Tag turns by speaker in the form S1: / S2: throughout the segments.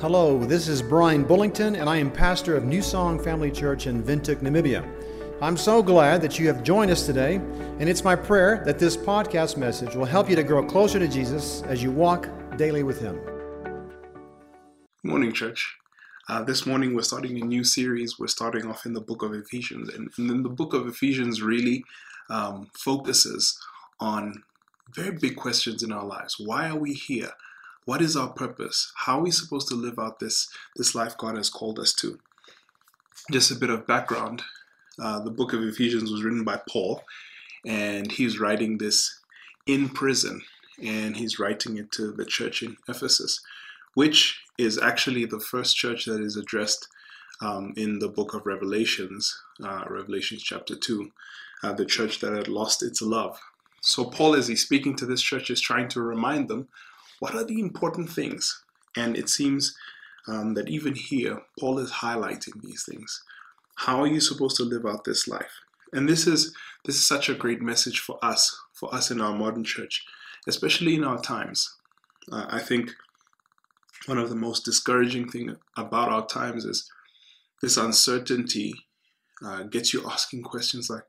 S1: Hello, this is Brian Bullington, and I am pastor of New Song Family Church in Windhoek, Namibia. I'm so glad that you have joined us today, and it's my prayer that this podcast message will help you to grow closer to Jesus as you walk daily with Him.
S2: Good morning, church. Uh, this morning we're starting a new series. We're starting off in the book of Ephesians, and, and then the book of Ephesians really um, focuses on very big questions in our lives. Why are we here? What is our purpose? How are we supposed to live out this, this life God has called us to? Just a bit of background. Uh, the book of Ephesians was written by Paul, and he's writing this in prison, and he's writing it to the church in Ephesus, which is actually the first church that is addressed um, in the book of Revelations, uh, Revelations chapter 2, uh, the church that had lost its love. So, Paul, as he's speaking to this church, is trying to remind them what are the important things? And it seems um, that even here, Paul is highlighting these things. How are you supposed to live out this life? And this is this is such a great message for us, for us in our modern church, especially in our times. Uh, I think one of the most discouraging thing about our times is this uncertainty uh, gets you asking questions like,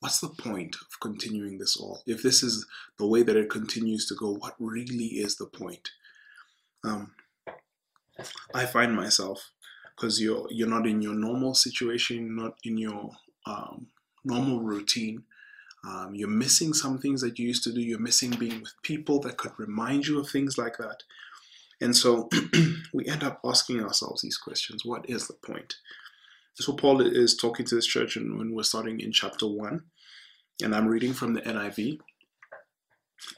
S2: what's the point of continuing this all? If this is the way that it continues to go, what really is the point? Um, I find myself because you're you're not in your normal situation, not in your um, normal routine. Um, you're missing some things that you used to do. You're missing being with people that could remind you of things like that. And so we end up asking ourselves these questions: What is the point? So Paul is talking to this church, and when we're starting in chapter one, and I'm reading from the NIV,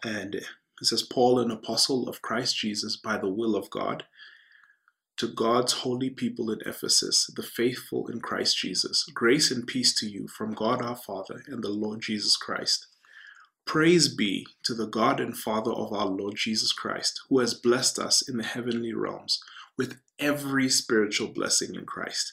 S2: and it says, "Paul, an apostle of Christ Jesus, by the will of God, to God's holy people in Ephesus, the faithful in Christ Jesus, grace and peace to you from God our Father and the Lord Jesus Christ." Praise be to the God and Father of our Lord Jesus Christ, who has blessed us in the heavenly realms with every spiritual blessing in Christ.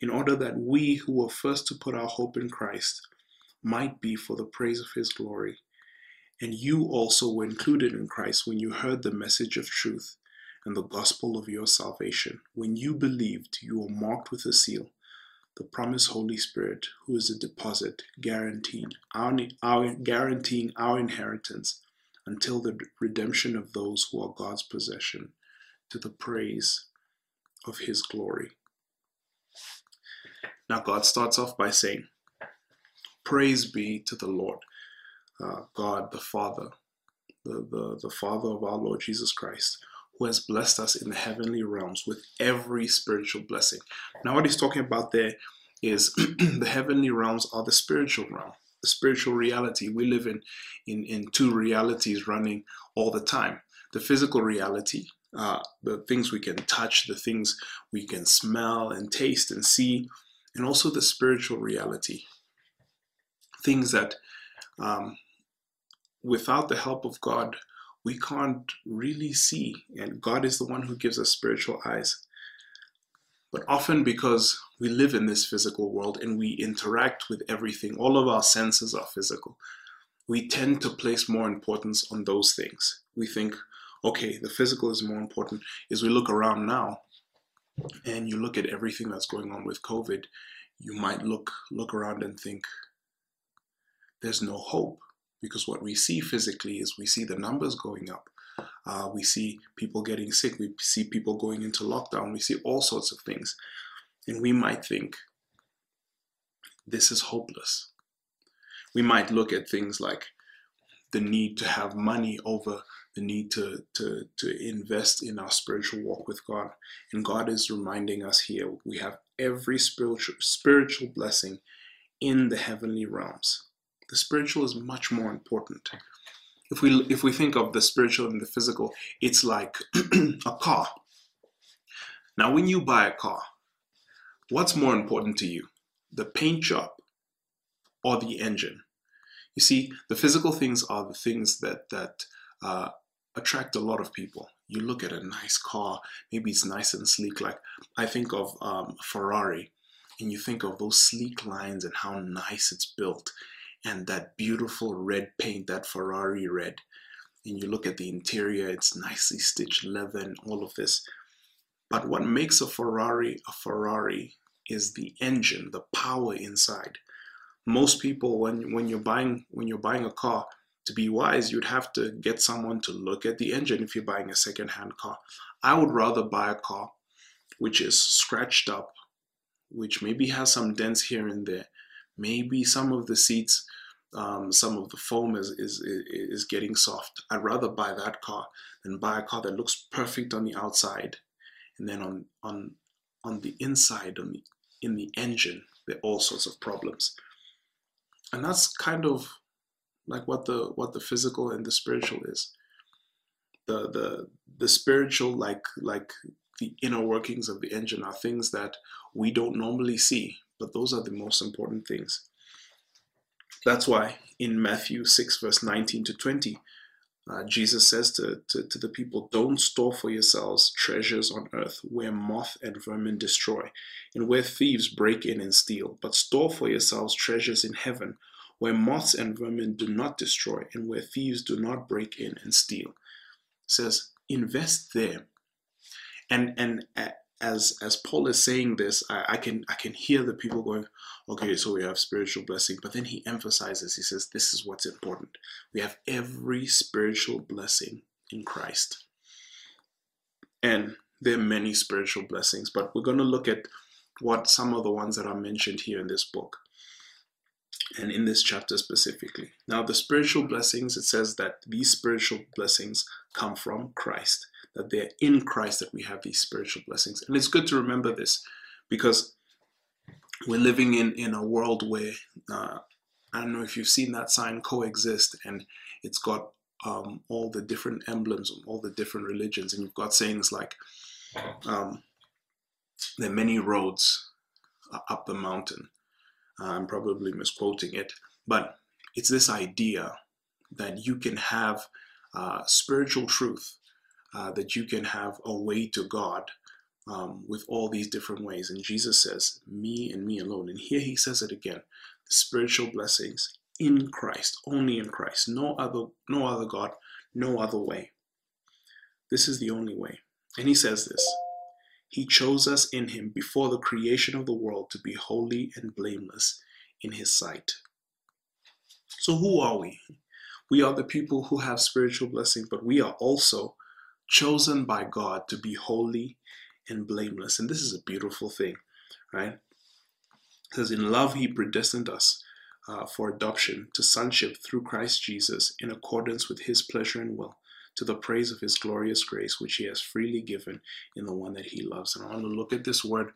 S2: in order that we who were first to put our hope in Christ might be for the praise of his glory. And you also were included in Christ when you heard the message of truth and the gospel of your salvation. When you believed, you were marked with a seal, the promised Holy Spirit, who is a deposit guaranteeing our, our, guaranteeing our inheritance until the redemption of those who are God's possession to the praise of his glory. Now, God starts off by saying, Praise be to the Lord, uh, God the Father, the, the, the Father of our Lord Jesus Christ, who has blessed us in the heavenly realms with every spiritual blessing. Now, what he's talking about there is the heavenly realms are the spiritual realm, the spiritual reality. We live in, in, in two realities running all the time the physical reality, uh, the things we can touch, the things we can smell and taste and see, and also the spiritual reality. Things that, um, without the help of God, we can't really see. And God is the one who gives us spiritual eyes. But often, because we live in this physical world and we interact with everything, all of our senses are physical, we tend to place more importance on those things. We think, okay, the physical is more important. As we look around now and you look at everything that's going on with COVID, you might look look around and think there's no hope because what we see physically is we see the numbers going up. Uh, we see people getting sick. We see people going into lockdown. We see all sorts of things. And we might think, this is hopeless. We might look at things like the need to have money over the need to, to, to invest in our spiritual walk with God. And God is reminding us here we have every spiritual, spiritual blessing in the heavenly realms. The spiritual is much more important. If we, if we think of the spiritual and the physical, it's like a car. Now, when you buy a car, what's more important to you, the paint job or the engine? You see, the physical things are the things that that uh, attract a lot of people. You look at a nice car, maybe it's nice and sleek. Like I think of um, Ferrari, and you think of those sleek lines and how nice it's built, and that beautiful red paint, that Ferrari red. And you look at the interior; it's nicely stitched leather and all of this. But what makes a Ferrari a Ferrari is the engine, the power inside. Most people, when when you're buying when you're buying a car, to be wise, you'd have to get someone to look at the engine if you're buying a second-hand car. I would rather buy a car which is scratched up, which maybe has some dents here and there. Maybe some of the seats, um, some of the foam is, is is getting soft. I'd rather buy that car than buy a car that looks perfect on the outside, and then on on on the inside, on the in the engine, there are all sorts of problems. And that's kind of like what the what the physical and the spiritual is. The the the spiritual like like the inner workings of the engine are things that we don't normally see but those are the most important things. That's why in matthew 6 verse 19 to 20 uh, jesus says to, to, to the people don't store for yourselves treasures on earth where moth and vermin destroy and where thieves break in and steal but store for yourselves treasures in heaven where moths and vermin do not destroy and where thieves do not break in and steal. It says, invest there. And and as as Paul is saying this, I, I can I can hear the people going, okay, so we have spiritual blessing, but then he emphasizes, he says, this is what's important. We have every spiritual blessing in Christ. And there are many spiritual blessings, but we're going to look at what some of the ones that are mentioned here in this book and in this chapter specifically. Now, the spiritual blessings, it says that these spiritual blessings come from Christ, that they're in Christ that we have these spiritual blessings. And it's good to remember this because we're living in, in a world where, uh, I don't know if you've seen that sign coexist, and it's got um, all the different emblems of all the different religions, and you've got sayings like, um, there are many roads up the mountain I'm probably misquoting it, but it's this idea that you can have uh, spiritual truth, uh, that you can have a way to God um, with all these different ways. And Jesus says, Me and me alone. And here he says it again spiritual blessings in Christ, only in Christ, no other, no other God, no other way. This is the only way. And he says this he chose us in him before the creation of the world to be holy and blameless in his sight. So, who are we? We are the people who have spiritual blessing, but we are also chosen by God to be holy and blameless. And this is a beautiful thing, right? Because in love, he predestined us uh, for adoption to sonship through Christ Jesus in accordance with his pleasure and will to the praise of his glorious grace, which he has freely given in the one that he loves. And I want to look at this word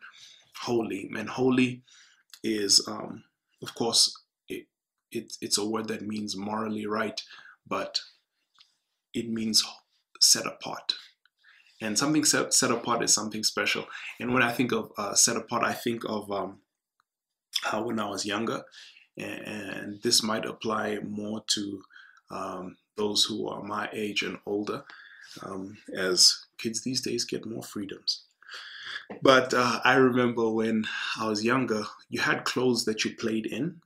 S2: holy. And holy is, um, of course, it, it, it's a word that means morally right, but it means set apart. And something set, set apart is something special. And when I think of uh, set apart, I think of um, how when I was younger, and, and this might apply more to um, those who are my age and older, um, as kids these days get more freedoms. But uh, I remember when I was younger, you had clothes that you played in,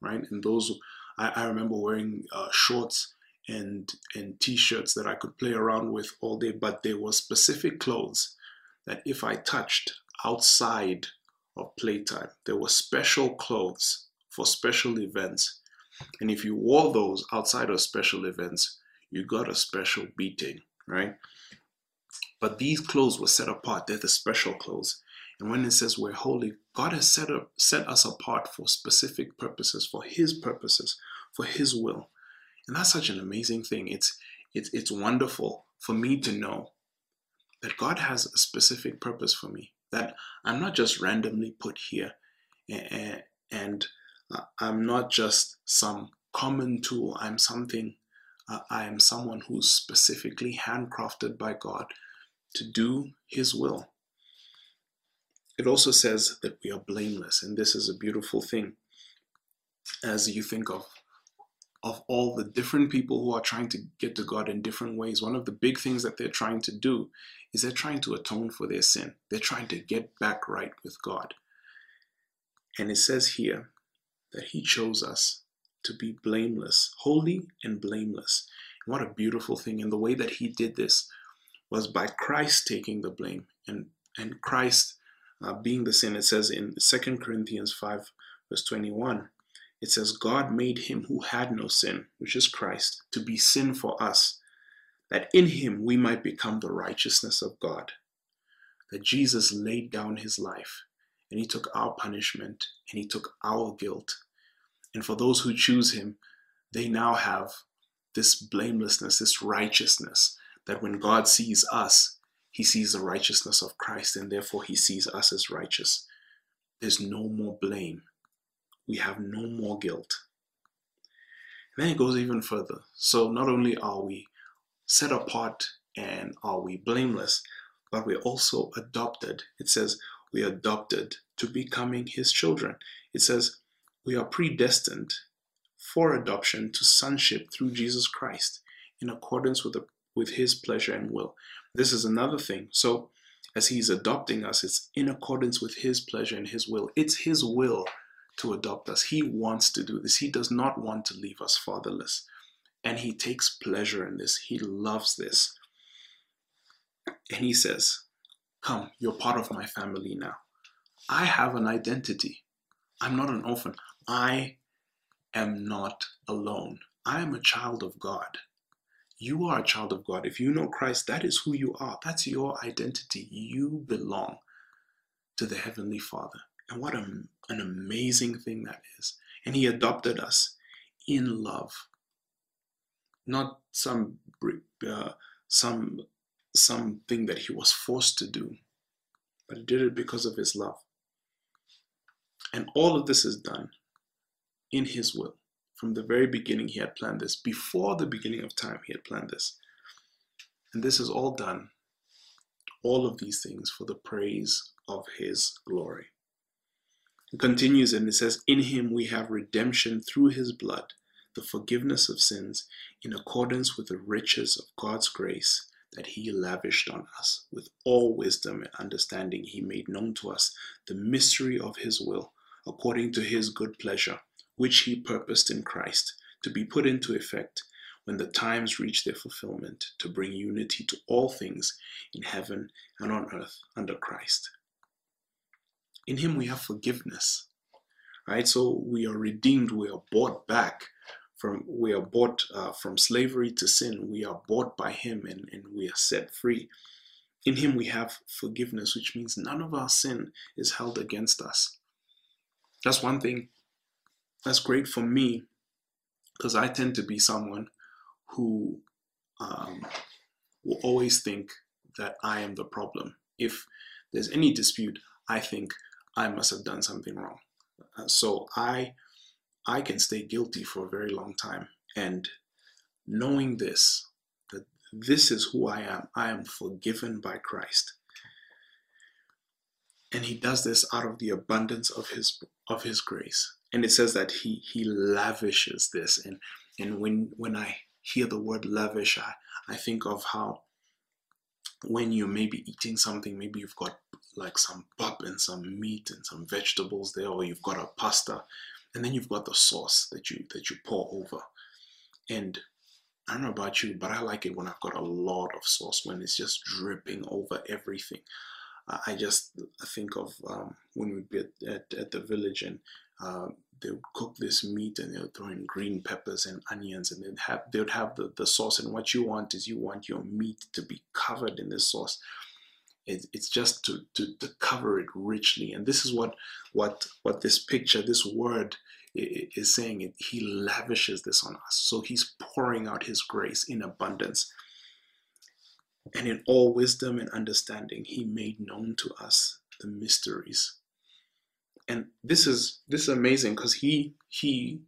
S2: right? And those, I, I remember wearing uh, shorts and and t-shirts that I could play around with all day. But there were specific clothes that if I touched outside of playtime, there were special clothes for special events and if you wore those outside of special events, you got a special beating, right? But these clothes were set apart. They're the special clothes. And when it says we're holy, God has set, up, set us apart for specific purposes, for His purposes, for His will. And that's such an amazing thing. It's, it's, it's wonderful for me to know that God has a specific purpose for me, that I'm not just randomly put here and, and I'm not just some common tool. I'm something, uh, I am someone who's specifically handcrafted by God to do His will. It also says that we are blameless, and this is a beautiful thing as you think of of all the different people who are trying to get to God in different ways. One of the big things that they're trying to do is they're trying to atone for their sin. They're trying to get back right with God. And it says here that He chose us to be blameless, holy and blameless. What a beautiful thing. And the way that He did this was by Christ taking the blame and, and Christ uh, being the sin. It says in 2 Corinthians 5, verse 21, it says, God made him who had no sin, which is Christ, to be sin for us, that in him we might become the righteousness of God. That Jesus laid down his life and he took our punishment and he took our guilt. And for those who choose him, they now have this blamelessness, this righteousness, that when God sees us, he sees the righteousness of Christ and therefore he sees us as righteous. There's no more blame we have no more guilt. And then it goes even further. So not only are we set apart and are we blameless, but we're also adopted. It says we adopted to becoming his children. It says we are predestined for adoption to sonship through Jesus Christ in accordance with, the, with his pleasure and will. This is another thing. So as he's adopting us, it's in accordance with his pleasure and his will. It's his will to adopt us. He wants to do this. He does not want to leave us fatherless. And he takes pleasure in this. He loves this. And he says, Come, you're part of my family now. I have an identity. I'm not an orphan. I am not alone. I am a child of God. You are a child of God. If you know Christ, that is who you are. That's your identity. You belong to the Heavenly Father. And what a, an amazing thing that is. And He adopted us in love, not some uh, some something that He was forced to do, but He did it because of His love. And all of this is done in His will. From the very beginning, He had planned this. Before the beginning of time, He had planned this. And this is all done, all of these things for the praise of His glory. It continues and it says, In him we have redemption through his blood, the forgiveness of sins, in accordance with the riches of God's grace that he lavished on us. With all wisdom and understanding, he made known to us the mystery of his will, according to his good pleasure, which he purposed in Christ to be put into effect when the times reach their fulfillment, to bring unity to all things in heaven and on earth under Christ. In Him we have forgiveness, right? So we are redeemed, we are bought back from, we are bought uh, from slavery to sin. We are bought by Him and, and we are set free. In Him we have forgiveness, which means none of our sin is held against us. That's one thing that's great for me because I tend to be someone who um, will always think that I am the problem. If there's any dispute, I think I must have done something wrong. Uh, so I I can stay guilty for a very long time. And knowing this, that this is who I am, I am forgiven by Christ. And he does this out of the abundance of his of his grace. And it says that he he lavishes this. And and when when I hear the word lavish, I, I think of how when you may be eating something, maybe you've got like some pap and some meat and some vegetables there, or you've got a pasta, and then you've got the sauce that you that you pour over. And I don't know about you, but I like it when I've got a lot of sauce, when it's just dripping over everything. I just think of um, when we'd be at, at, at, the village and uh, they would cook this meat and they would throw in green peppers and onions and they'd have they would have the, the sauce and what you want is you want your meat to be covered in this sauce It, it's just to, to, to cover it richly. And this is what, what, what this picture, this word is saying. He lavishes this on us. So he's pouring out his grace in abundance. And in all wisdom and understanding, he made known to us the mysteries. And this is this is amazing because he he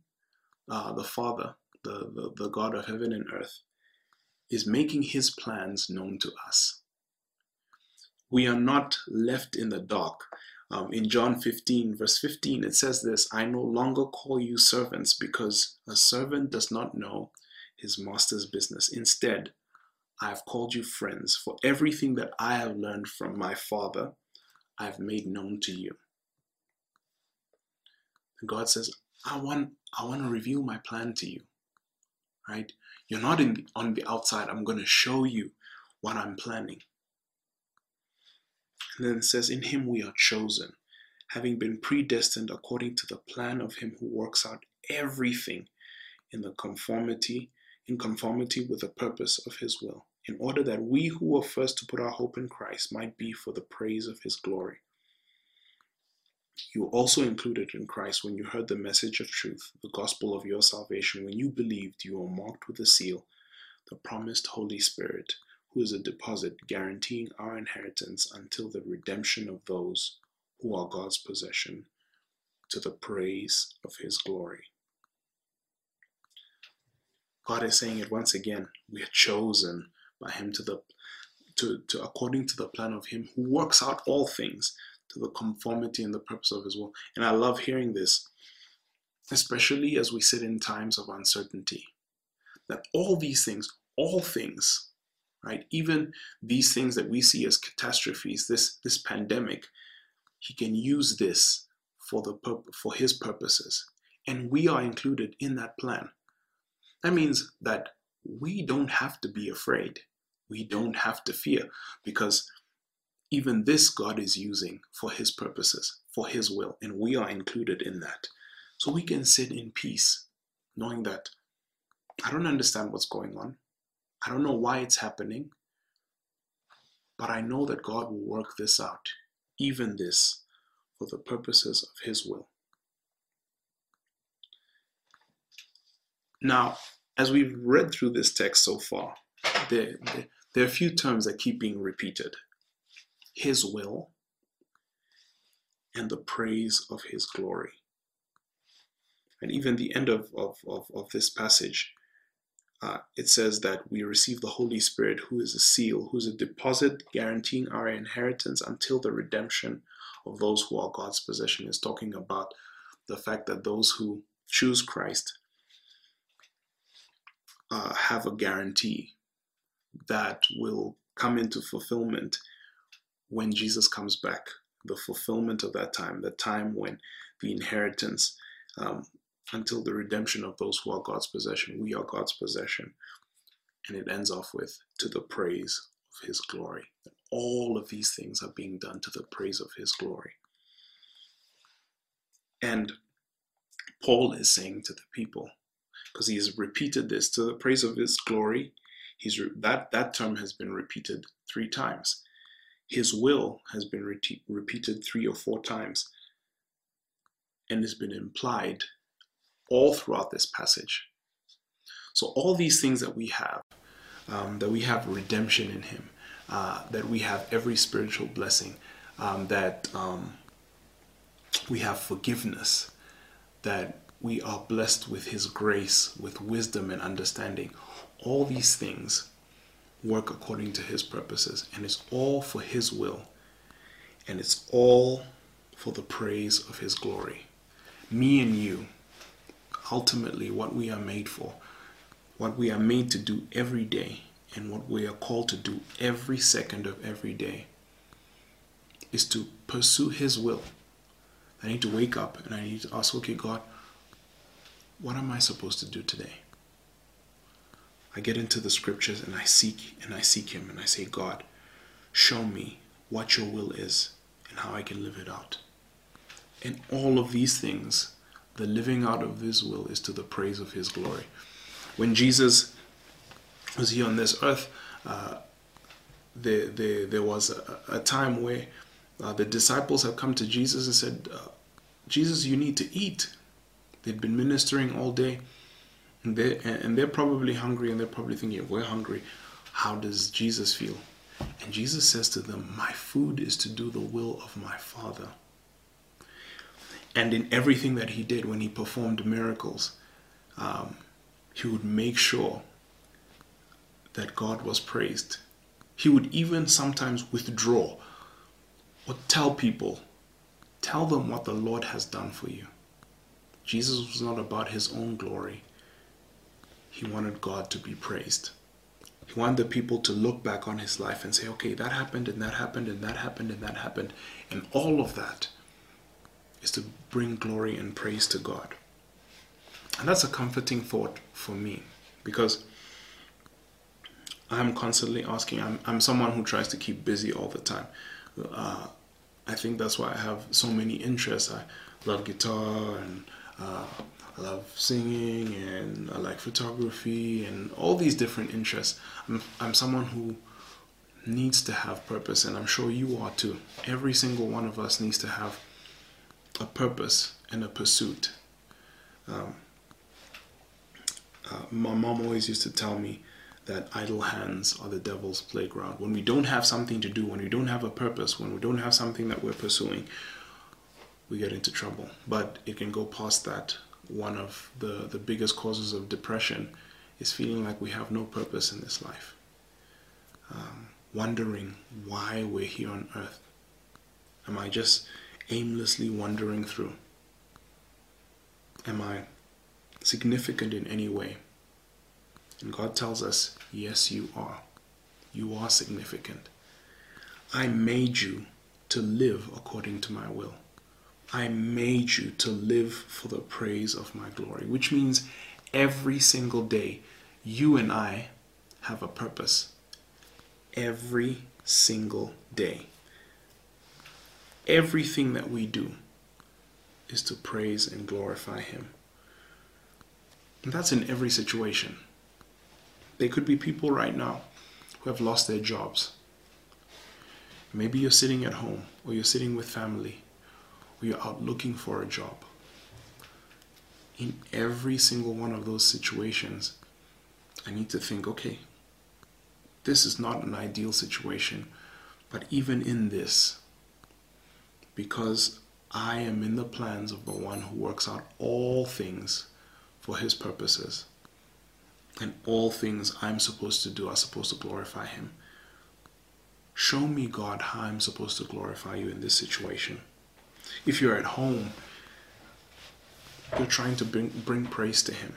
S2: uh, the Father, the, the, the God of heaven and earth, is making his plans known to us. We are not left in the dark. Um, in John 15, verse 15, it says this I no longer call you servants because a servant does not know his master's business. Instead, I have called you friends, for everything that I have learned from my Father, I have made known to you. And God says, I want, I want to reveal my plan to you. Right? You're not in the, on the outside. I'm going to show you what I'm planning. And then it says, In him we are chosen, having been predestined according to the plan of him who works out everything in the conformity, in conformity with the purpose of his will, in order that we who were first to put our hope in Christ might be for the praise of his glory. You were also included in Christ when you heard the message of truth, the gospel of your salvation. When you believed, you were marked with a seal, the promised Holy Spirit, who is a deposit guaranteeing our inheritance until the redemption of those who are God's possession, to the praise of his glory. God is saying it once again. We are chosen by him to the to, to according to the plan of him who works out all things to the conformity and the purpose of His will. And I love hearing this, especially as we sit in times of uncertainty. That all these things, all things, right, even these things that we see as catastrophes, this this pandemic, He can use this for the for His purposes, and we are included in that plan. That means that we don't have to be afraid. We don't have to fear because even this God is using for His purposes, for His will, and we are included in that. So we can sit in peace, knowing that I don't understand what's going on. I don't know why it's happening, but I know that God will work this out, even this, for the purposes of His will. Now, as we've read through this text so far, there, there, there are a few terms that keep being repeated his will and the praise of his glory. And even the end of, of, of, of this passage, uh, it says that we receive the Holy Spirit, who is a seal, who is a deposit guaranteeing our inheritance until the redemption of those who are God's possession. Is talking about the fact that those who choose Christ uh, have a guarantee that will come into fulfillment when Jesus comes back, the fulfillment of that time, the time when the inheritance, um, until the redemption of those who are God's possession, we are God's possession. And it ends off with, to the praise of his glory. All of these things are being done to the praise of his glory. And Paul is saying to the people, because he has repeated this, to the praise of his glory, he's that, that term has been repeated three times. His will has been re- repeated three or four times and has been implied all throughout this passage. So, all these things that we have, um, that we have redemption in Him, uh, that we have every spiritual blessing, um, that um, we have forgiveness, that we are blessed with His grace, with wisdom and understanding. All these things work according to His purposes, and it's all for His will, and it's all for the praise of His glory. Me and you, ultimately, what we are made for, what we are made to do every day, and what we are called to do every second of every day, is to pursue His will. I need to wake up and I need to ask, okay, God, what am I supposed to do today? I get into the scriptures and I seek and I seek Him and I say, God, show me what your will is and how I can live it out. And all of these things, the living out of His will is to the praise of His glory. When Jesus was here on this earth, uh, there, there, there was a, a time where uh, the disciples have come to Jesus and said, uh, Jesus, you need to eat. They've been ministering all day and they're, and they're probably hungry and they're probably thinking, we're hungry. How does Jesus feel? And Jesus says to them, My food is to do the will of my Father. And in everything that he did when he performed miracles, um, he would make sure that God was praised. He would even sometimes withdraw or tell people, tell them what the Lord has done for you. Jesus was not about his own glory, he wanted God to be praised. He wanted the people to look back on his life and say, okay, that happened and that happened and that happened and that happened. And all of that is to bring glory and praise to God. And that's a comforting thought for me because I'm constantly asking, I'm, I'm someone who tries to keep busy all the time. Uh, I think that's why I have so many interests. I love guitar and uh, I love singing and I like photography and all these different interests. I'm, I'm someone who needs to have purpose, and I'm sure you are too. Every single one of us needs to have a purpose and a pursuit. Um, uh, my mom always used to tell me that idle hands are the devil's playground. When we don't have something to do, when we don't have a purpose, when we don't have something that we're pursuing, we get into trouble. But it can go past that one of the, the biggest causes of depression is feeling like we have no purpose in this life. Um, wondering why we're here on earth. Am I just aimlessly wandering through? Am I significant in any way? And God tells us, yes, you are. You are significant. I made you to live according to my will. I made you to live for the praise of my glory, which means every single day you and I have a purpose. Every single day. Everything that we do is to praise and glorify Him. And that's in every situation. There could be people right now who have lost their jobs. Maybe you're sitting at home or you're sitting with family you're out looking for a job. In every single one of those situations, I need to think okay, this is not an ideal situation, but even in this, because I am in the plans of the one who works out all things for his purposes, and all things I'm supposed to do are supposed to glorify him. Show me, God, how I'm supposed to glorify you in this situation. If you're at home, you're trying to bring, bring praise to Him.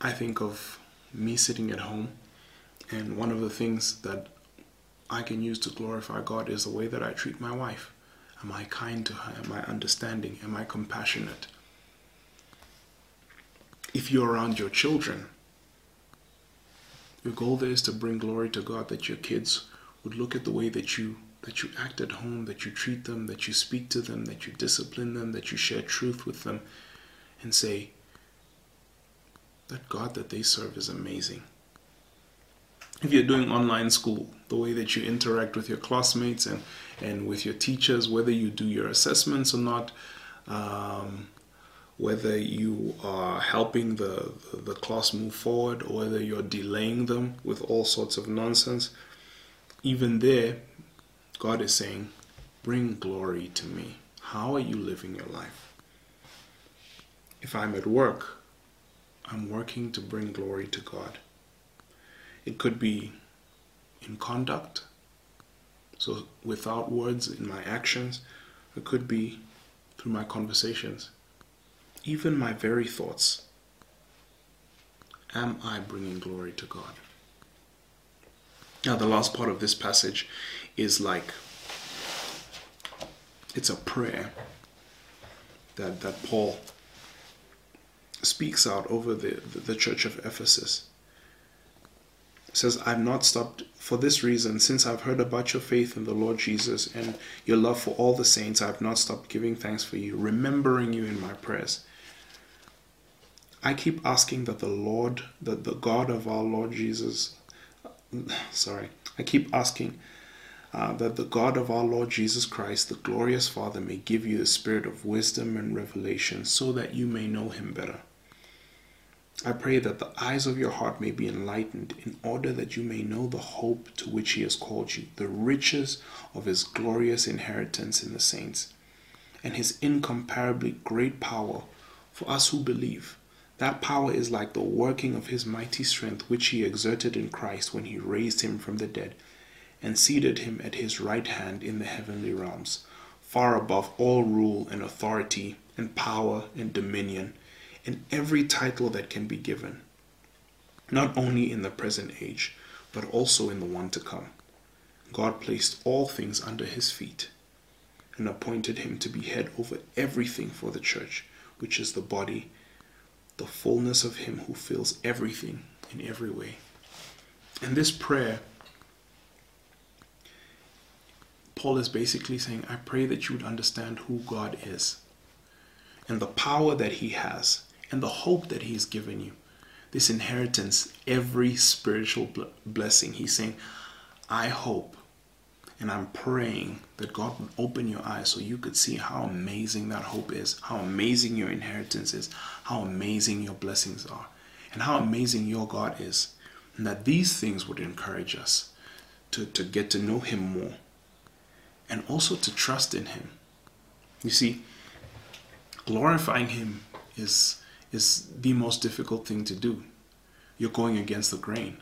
S2: I think of me sitting at home, and one of the things that I can use to glorify God is the way that I treat my wife. Am I kind to her? Am I understanding? Am I compassionate? If you're around your children, your goal there is to bring glory to God, that your kids would look at the way that you that you act at home, that you treat them, that you speak to them, that you discipline them, that you share truth with them, and say, that God that they serve is amazing. If you're doing online school, the way that you interact with your classmates and, and with your teachers, whether you do your assessments or not, um, whether you are helping the, the, the class move forward or whether you're delaying them with all sorts of nonsense, even there, God is saying, Bring glory to me. How are you living your life? If I'm at work, I'm working to bring glory to God. It could be in conduct, so without words, in my actions. It could be through my conversations, even my very thoughts. Am I bringing glory to God? Now, the last part of this passage is like it's a prayer that that Paul speaks out over the, the, the church of Ephesus. It says, I've not stopped for this reason, since I've heard about your faith in the Lord Jesus and your love for all the saints, I've not stopped giving thanks for you, remembering you in my prayers. I keep asking that the Lord, that the God of our Lord Jesus sorry, I keep asking uh, that the God of our Lord Jesus Christ, the glorious Father, may give you the spirit of wisdom and revelation so that you may know him better. I pray that the eyes of your heart may be enlightened in order that you may know the hope to which he has called you, the riches of his glorious inheritance in the saints, and his incomparably great power for us who believe. That power is like the working of his mighty strength which he exerted in Christ when he raised him from the dead and seated him at his right hand in the heavenly realms, far above all rule and authority and power and dominion and every title that can be given, not only in the present age, but also in the one to come. God placed all things under his feet and appointed him to be head over everything for the church, which is the body, the fullness of him who fills everything in every way. And this prayer Paul is basically saying, I pray that you would understand who God is and the power that He has and the hope that He's given you. This inheritance, every spiritual blessing. He's saying, I hope and I'm praying that God would open your eyes so you could see how amazing that hope is, how amazing your inheritance is, how amazing your blessings are, and how amazing your God is. And that these things would encourage us to, to get to know Him more and also to trust in Him. You see, glorifying Him is, is the most difficult thing to do. You're going against the grain.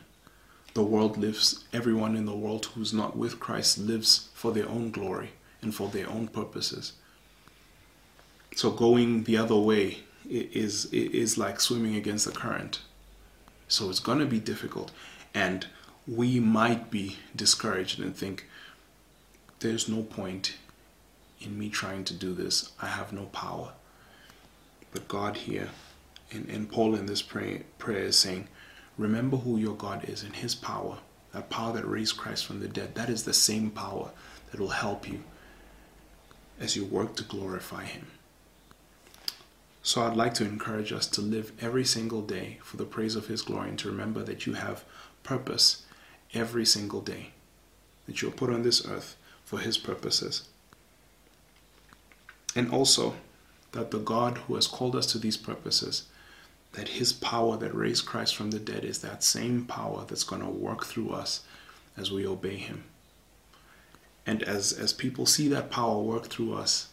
S2: The world lives, everyone in the world who's not with Christ lives for their own glory and for their own purposes. So going the other way is, is like swimming against the current. So it's going to be difficult. And we might be discouraged and think, there's no point in me trying to do this. I have no power. But God here, and, and Paul in this prayer, prayer is saying, remember who your God is and his power, that power that raised Christ from the dead. That is the same power that will help you as you work to glorify him. So I'd like to encourage us to live every single day for the praise of his glory and to remember that you have purpose every single day, that you're put on this earth for his purposes. And also that the God who has called us to these purposes, that his power that raised Christ from the dead is that same power that's going to work through us as we obey him. And as, as people see that power work through us,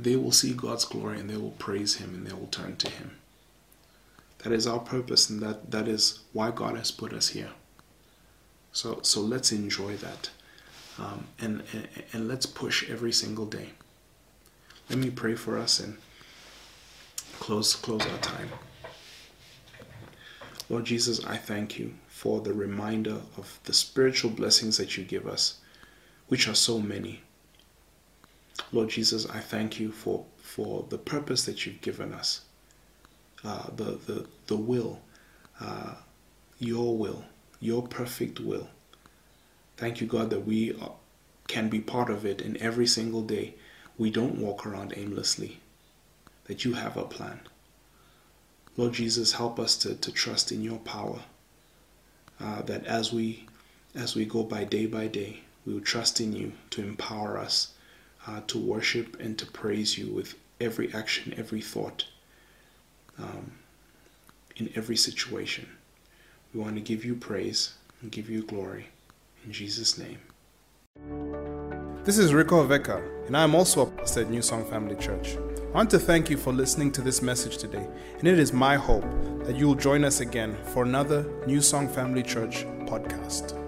S2: they will see God's glory and they will praise him and they will turn to him. That is our purpose and that, that is why God has put us here. So, so let's enjoy that um, and, and, and let's push every single day. Let me pray for us and close close our time. Lord Jesus, I thank you for the reminder of the spiritual blessings that you give us, which are so many. Lord Jesus, I thank you for, for the purpose that you've given us, uh, the, the, the will, uh, your will, your perfect will Thank you, God, that we can be part of it in every single day. We don't walk around aimlessly, that you have a plan. Lord Jesus, help us to, to trust in your power. Uh, that as we as we go by day by day, we will trust in you to empower us uh, to worship and to praise you with every action, every thought, um, in every situation. We want to give you praise and give you glory. In Jesus' name.
S3: This is Riko Veka, and I am also a pastor at New Song Family Church. I want to thank you for listening to this message today, and it is my hope that you will join us again for another New Song Family Church podcast.